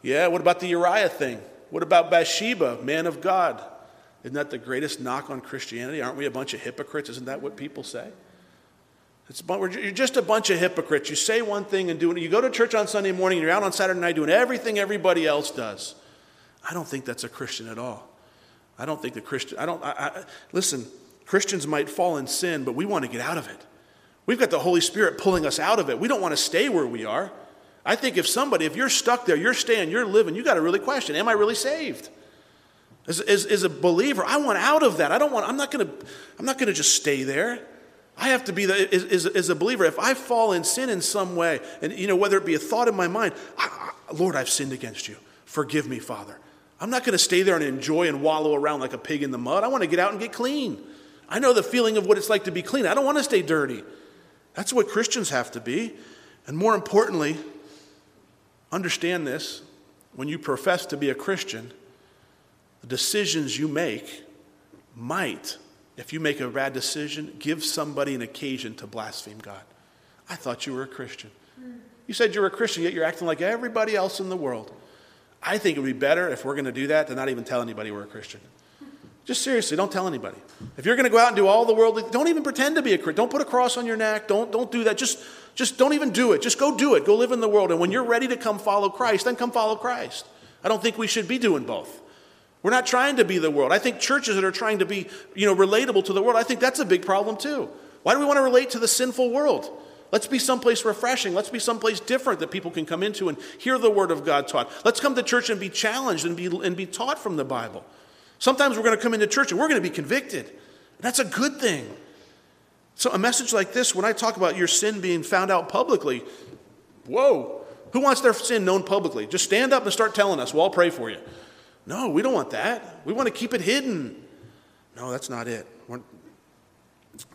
Yeah, what about the Uriah thing? What about Bathsheba, man of God? Isn't that the greatest knock on Christianity? Aren't we a bunch of hypocrites? Isn't that what people say? It's, you're just a bunch of hypocrites. You say one thing and do it. You go to church on Sunday morning and you're out on Saturday night doing everything everybody else does. I don't think that's a Christian at all. I don't think the Christian, I don't, I, I, listen, Christians might fall in sin, but we want to get out of it. We've got the Holy Spirit pulling us out of it. We don't want to stay where we are. I think if somebody, if you're stuck there, you're staying, you're living, you got to really question, am I really saved? As, as, as, a believer, I want out of that. I don't want, I'm not going to, I'm not going to just stay there. I have to be the, as, as, a believer, if I fall in sin in some way, and you know, whether it be a thought in my mind, I, I, Lord, I've sinned against you. Forgive me, Father. I'm not going to stay there and enjoy and wallow around like a pig in the mud. I want to get out and get clean. I know the feeling of what it's like to be clean. I don't want to stay dirty. That's what Christians have to be. And more importantly, understand this when you profess to be a Christian, the decisions you make might, if you make a bad decision, give somebody an occasion to blaspheme God. I thought you were a Christian. You said you're a Christian, yet you're acting like everybody else in the world. I think it would be better if we're going to do that to not even tell anybody we're a Christian. Just seriously, don't tell anybody. If you're going to go out and do all the worldly, don't even pretend to be a Christian. Don't put a cross on your neck. Don't, don't do that. Just, just don't even do it. Just go do it. Go live in the world. And when you're ready to come follow Christ, then come follow Christ. I don't think we should be doing both. We're not trying to be the world. I think churches that are trying to be, you know, relatable to the world, I think that's a big problem too. Why do we want to relate to the sinful world? Let's be someplace refreshing. Let's be someplace different that people can come into and hear the word of God taught. Let's come to church and be challenged and be, and be taught from the Bible. Sometimes we're going to come into church and we're going to be convicted. That's a good thing. So, a message like this, when I talk about your sin being found out publicly, whoa, who wants their sin known publicly? Just stand up and start telling us. We'll all pray for you. No, we don't want that. We want to keep it hidden. No, that's not it.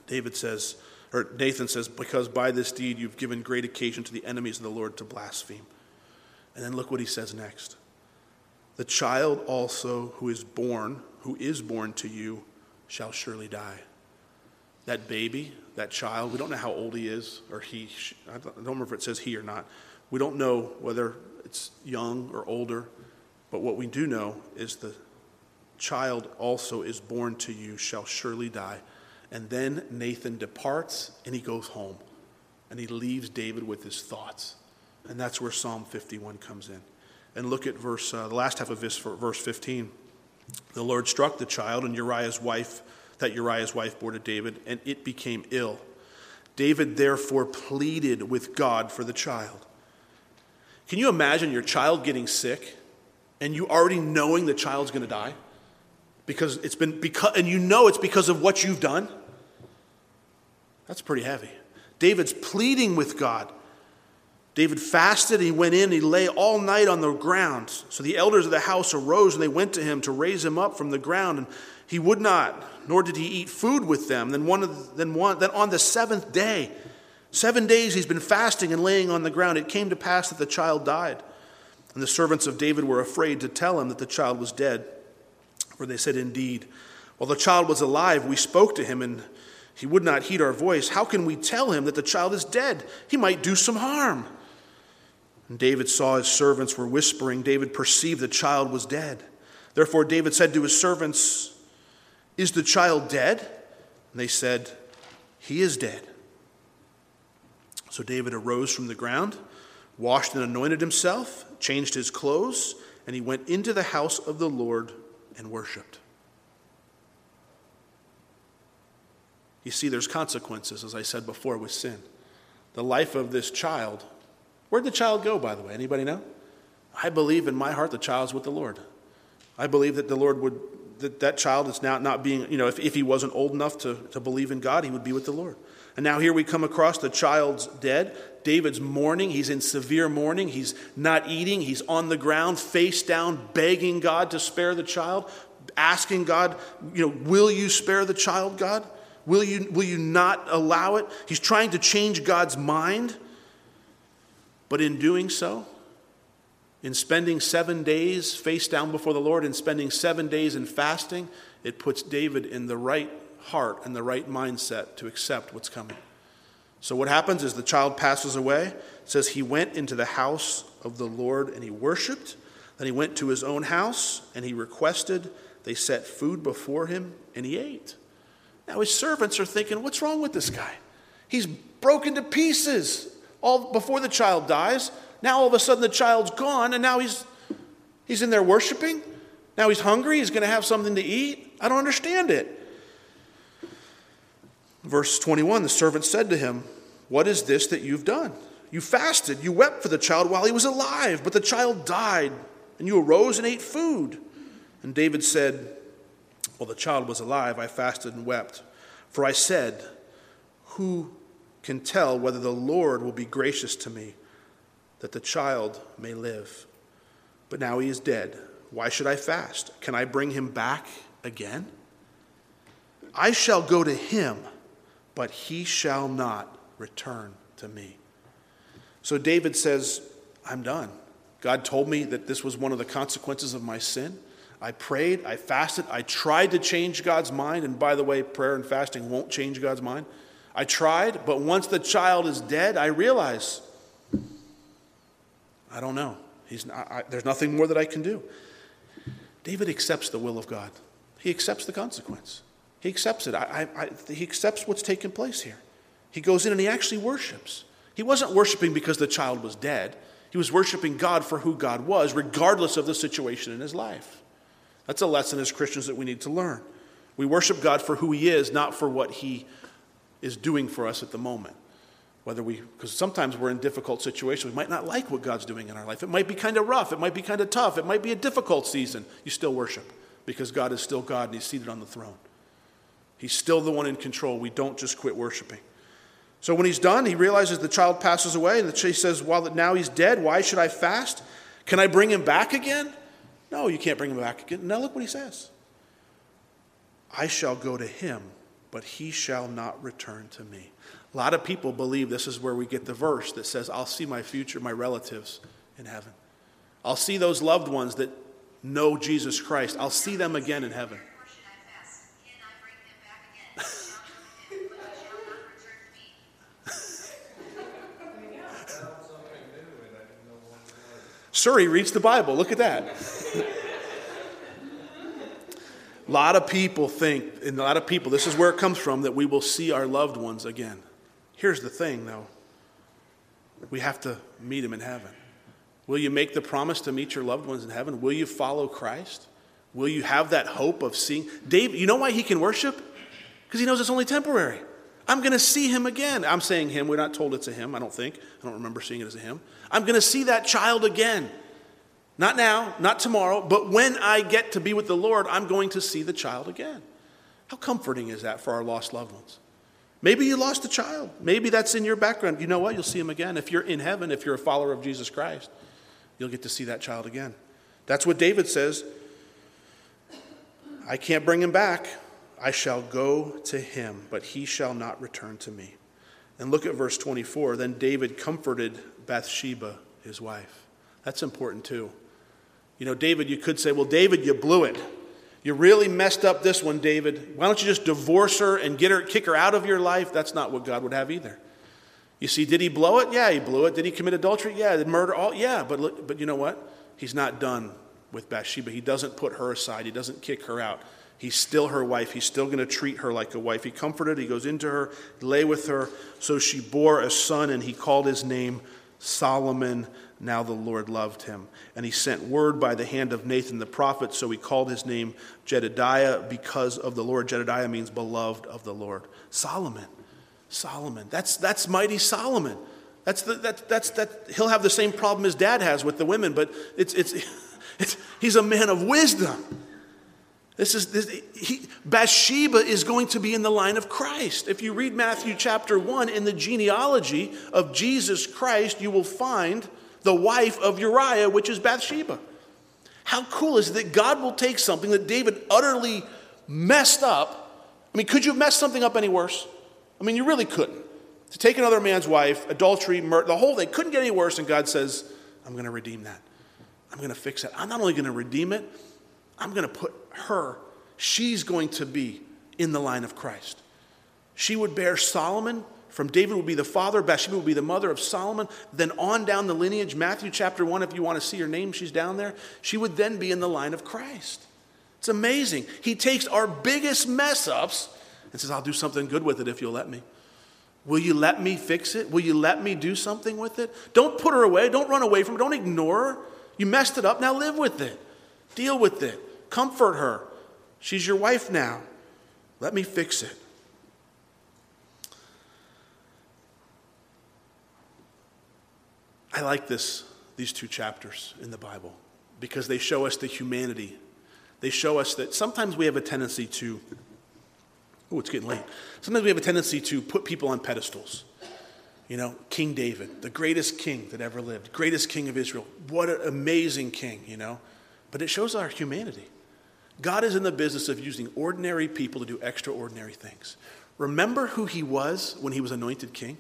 David says, or Nathan says, because by this deed you've given great occasion to the enemies of the Lord to blaspheme. And then look what he says next. The child also who is born, who is born to you, shall surely die. That baby, that child, we don't know how old he is, or he, I don't remember if it says he or not. We don't know whether it's young or older, but what we do know is the child also is born to you, shall surely die. And then Nathan departs and he goes home and he leaves David with his thoughts. And that's where Psalm 51 comes in. And look at verse, uh, the last half of this, verse 15. The Lord struck the child and Uriah's wife, that Uriah's wife bore to David, and it became ill. David therefore pleaded with God for the child. Can you imagine your child getting sick and you already knowing the child's going to die? Because it's been because and you know it's because of what you've done? That's pretty heavy. David's pleading with God. David fasted, he went in, he lay all night on the ground. So the elders of the house arose and they went to him to raise him up from the ground, and he would not, nor did he eat food with them. Then, one of, then, one, then on the seventh day, seven days he's been fasting and laying on the ground, it came to pass that the child died. And the servants of David were afraid to tell him that the child was dead. For they said, Indeed, while the child was alive, we spoke to him, and he would not heed our voice. How can we tell him that the child is dead? He might do some harm. And David saw his servants were whispering. David perceived the child was dead. Therefore, David said to his servants, Is the child dead? And they said, He is dead. So David arose from the ground, washed and anointed himself, changed his clothes, and he went into the house of the Lord and worshiped. You see, there's consequences, as I said before, with sin. The life of this child Where'd the child go, by the way? Anybody know? I believe in my heart the child's with the Lord. I believe that the Lord would, that that child is now not being, you know, if, if he wasn't old enough to, to believe in God, he would be with the Lord. And now here we come across the child's dead. David's mourning. He's in severe mourning. He's not eating. He's on the ground, face down, begging God to spare the child, asking God, you know, will you spare the child, God? Will you, will you not allow it? He's trying to change God's mind. But in doing so, in spending seven days face down before the Lord and spending seven days in fasting, it puts David in the right heart and the right mindset to accept what's coming. So what happens is the child passes away. It says he went into the house of the Lord and he worshiped. Then he went to his own house and he requested. They set food before him and he ate. Now his servants are thinking, what's wrong with this guy? He's broken to pieces all before the child dies. Now all of a sudden the child's gone, and now he's he's in there worshiping. Now he's hungry. He's going to have something to eat. I don't understand it. Verse 21 The servant said to him, What is this that you've done? You fasted, you wept for the child while he was alive, but the child died, and you arose and ate food. And David said, While the child was alive, I fasted and wept. For I said, Who can tell whether the Lord will be gracious to me, that the child may live. But now he is dead. Why should I fast? Can I bring him back again? I shall go to him, but he shall not return to me. So David says, I'm done. God told me that this was one of the consequences of my sin. I prayed, I fasted, I tried to change God's mind. And by the way, prayer and fasting won't change God's mind. I tried, but once the child is dead, I realize I don't know. He's not, I, there's nothing more that I can do. David accepts the will of God. he accepts the consequence. He accepts it. I, I, he accepts what's taken place here. He goes in and he actually worships. He wasn't worshiping because the child was dead. He was worshiping God for who God was, regardless of the situation in his life. That's a lesson as Christians that we need to learn. We worship God for who he is, not for what he is doing for us at the moment. Whether we, because sometimes we're in difficult situations, we might not like what God's doing in our life. It might be kind of rough, it might be kind of tough, it might be a difficult season. You still worship because God is still God and he's seated on the throne. He's still the one in control. We don't just quit worshiping. So when he's done, he realizes the child passes away, and he says, Well, now he's dead, why should I fast? Can I bring him back again? No, you can't bring him back again. Now look what he says I shall go to him, but he shall not return to me. A lot of people believe this is where we get the verse that says, I'll see my future, my relatives in heaven. I'll see those loved ones that know Jesus Christ. I'll see them again in heaven. Sir, he reads the Bible. Look at that. a lot of people think, and a lot of people, this is where it comes from, that we will see our loved ones again. Here's the thing, though we have to meet them in heaven. Will you make the promise to meet your loved ones in heaven? Will you follow Christ? Will you have that hope of seeing? David, you know why he can worship? Because he knows it's only temporary. I'm going to see him again. I'm saying him. We're not told it's a him, I don't think. I don't remember seeing it as a him. I'm going to see that child again. Not now, not tomorrow, but when I get to be with the Lord, I'm going to see the child again. How comforting is that for our lost loved ones? Maybe you lost a child. Maybe that's in your background. You know what? You'll see him again. If you're in heaven, if you're a follower of Jesus Christ, you'll get to see that child again. That's what David says. I can't bring him back. I shall go to him, but he shall not return to me. And look at verse 24. Then David comforted Bathsheba, his wife. That's important too. You know, David, you could say, well, David, you blew it. You really messed up this one, David. Why don't you just divorce her and get her, kick her out of your life? That's not what God would have either. You see, did he blow it? Yeah, he blew it. Did he commit adultery? Yeah. Did murder? All yeah. But look, but you know what? He's not done with Bathsheba. He doesn't put her aside. He doesn't kick her out. He's still her wife. He's still going to treat her like a wife. He comforted. He goes into her, lay with her. So she bore a son, and he called his name Solomon. Now the Lord loved him. And he sent word by the hand of Nathan the prophet, so he called his name Jedidiah because of the Lord. Jedidiah means beloved of the Lord. Solomon. Solomon. That's, that's mighty Solomon. That's the, that, that's, that, he'll have the same problem his dad has with the women, but it's, it's, it's, he's a man of wisdom. This is this, he, Bathsheba is going to be in the line of Christ. If you read Matthew chapter 1 in the genealogy of Jesus Christ, you will find the wife of Uriah, which is Bathsheba. How cool is it that God will take something that David utterly messed up? I mean, could you have messed something up any worse? I mean, you really couldn't. To take another man's wife, adultery, murder, the whole thing couldn't get any worse, and God says, I'm going to redeem that. I'm going to fix it. I'm not only going to redeem it, I'm going to put her, she's going to be in the line of Christ. She would bear Solomon. From David would be the father, Bathsheba would be the mother of Solomon. Then on down the lineage, Matthew chapter 1, if you want to see her name, she's down there. She would then be in the line of Christ. It's amazing. He takes our biggest mess ups and says, I'll do something good with it if you'll let me. Will you let me fix it? Will you let me do something with it? Don't put her away. Don't run away from her. Don't ignore her. You messed it up. Now live with it. Deal with it. Comfort her. She's your wife now. Let me fix it. I like this, these two chapters in the Bible because they show us the humanity. They show us that sometimes we have a tendency to, oh, it's getting late. Sometimes we have a tendency to put people on pedestals. You know, King David, the greatest king that ever lived, greatest king of Israel. What an amazing king, you know. But it shows our humanity. God is in the business of using ordinary people to do extraordinary things. Remember who he was when he was anointed king?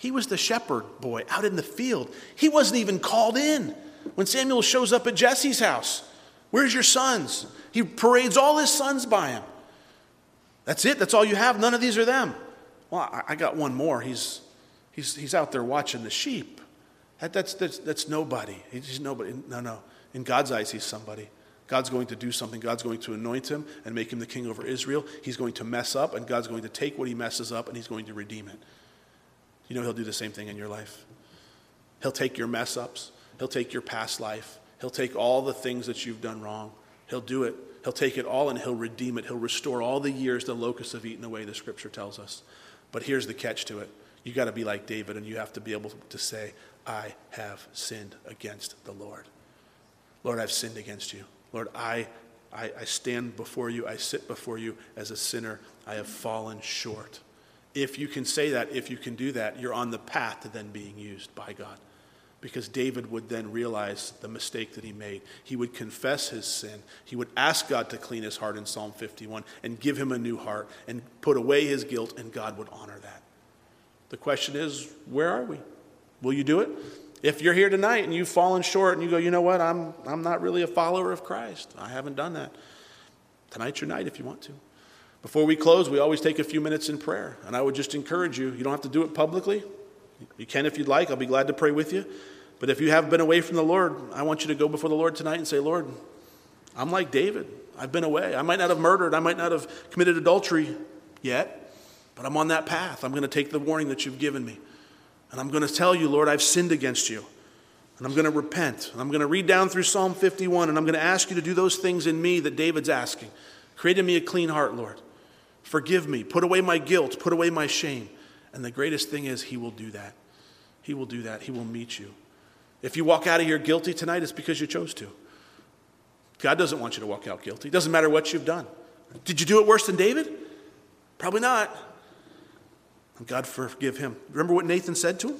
He was the shepherd boy out in the field. He wasn't even called in. When Samuel shows up at Jesse's house, where's your sons? He parades all his sons by him. That's it. That's all you have. None of these are them. Well, I, I got one more. He's, he's, he's out there watching the sheep. That, that's, that's, that's nobody. He's nobody. No, no. In God's eyes, he's somebody. God's going to do something. God's going to anoint him and make him the king over Israel. He's going to mess up, and God's going to take what he messes up and he's going to redeem it. You know, he'll do the same thing in your life. He'll take your mess ups, he'll take your past life, he'll take all the things that you've done wrong. He'll do it. He'll take it all and he'll redeem it. He'll restore all the years the locusts have eaten away, the scripture tells us. But here's the catch to it you got to be like David, and you have to be able to say, I have sinned against the Lord. Lord, I've sinned against you. Lord, I, I, I, stand before you, I sit before you as a sinner. I have fallen short. If you can say that, if you can do that, you're on the path to then being used by God. Because David would then realize the mistake that he made. He would confess his sin. He would ask God to clean his heart in Psalm 51 and give him a new heart and put away his guilt, and God would honor that. The question is, where are we? Will you do it? If you're here tonight and you've fallen short and you go, you know what, I'm, I'm not really a follower of Christ, I haven't done that. Tonight's your night if you want to. Before we close, we always take a few minutes in prayer. And I would just encourage you, you don't have to do it publicly. You can if you'd like. I'll be glad to pray with you. But if you have been away from the Lord, I want you to go before the Lord tonight and say, Lord, I'm like David. I've been away. I might not have murdered, I might not have committed adultery yet, but I'm on that path. I'm going to take the warning that you've given me. And I'm going to tell you, Lord, I've sinned against you. And I'm going to repent. And I'm going to read down through Psalm 51 and I'm going to ask you to do those things in me that David's asking. Create in me a clean heart, Lord. Forgive me. Put away my guilt. Put away my shame. And the greatest thing is, He will do that. He will do that. He will meet you. If you walk out of here guilty tonight, it's because you chose to. God doesn't want you to walk out guilty. It doesn't matter what you've done. Did you do it worse than David? Probably not. And God forgive him. Remember what Nathan said to him?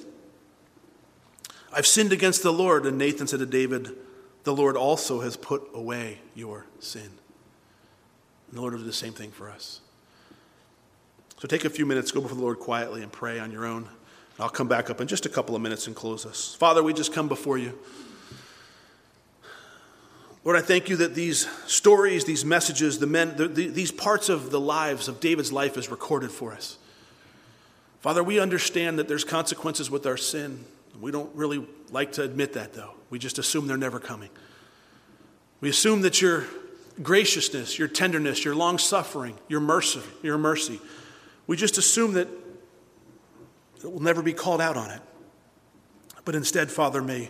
I've sinned against the Lord. And Nathan said to David, The Lord also has put away your sin. And the Lord will do the same thing for us. So take a few minutes, go before the Lord quietly and pray on your own. I'll come back up in just a couple of minutes and close us. Father, we just come before you. Lord, I thank you that these stories, these messages, the men, the, the, these parts of the lives of David's life is recorded for us. Father, we understand that there's consequences with our sin. We don't really like to admit that, though. We just assume they're never coming. We assume that your graciousness, your tenderness, your long suffering, your mercy, your mercy, we just assume that it will never be called out on it. But instead, Father, may,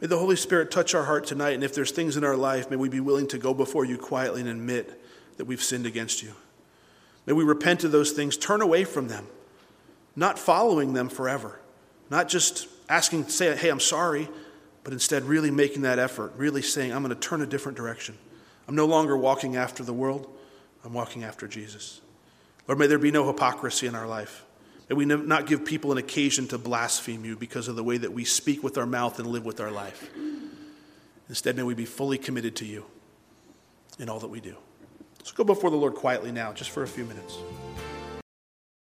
may the Holy Spirit touch our heart tonight, and if there's things in our life, may we be willing to go before you quietly and admit that we've sinned against you. May we repent of those things, turn away from them not following them forever, not just asking, say, hey, I'm sorry, but instead really making that effort, really saying, I'm going to turn a different direction. I'm no longer walking after the world, I'm walking after Jesus. Lord, may there be no hypocrisy in our life. May we not give people an occasion to blaspheme you because of the way that we speak with our mouth and live with our life. Instead, may we be fully committed to you in all that we do. So go before the Lord quietly now, just for a few minutes.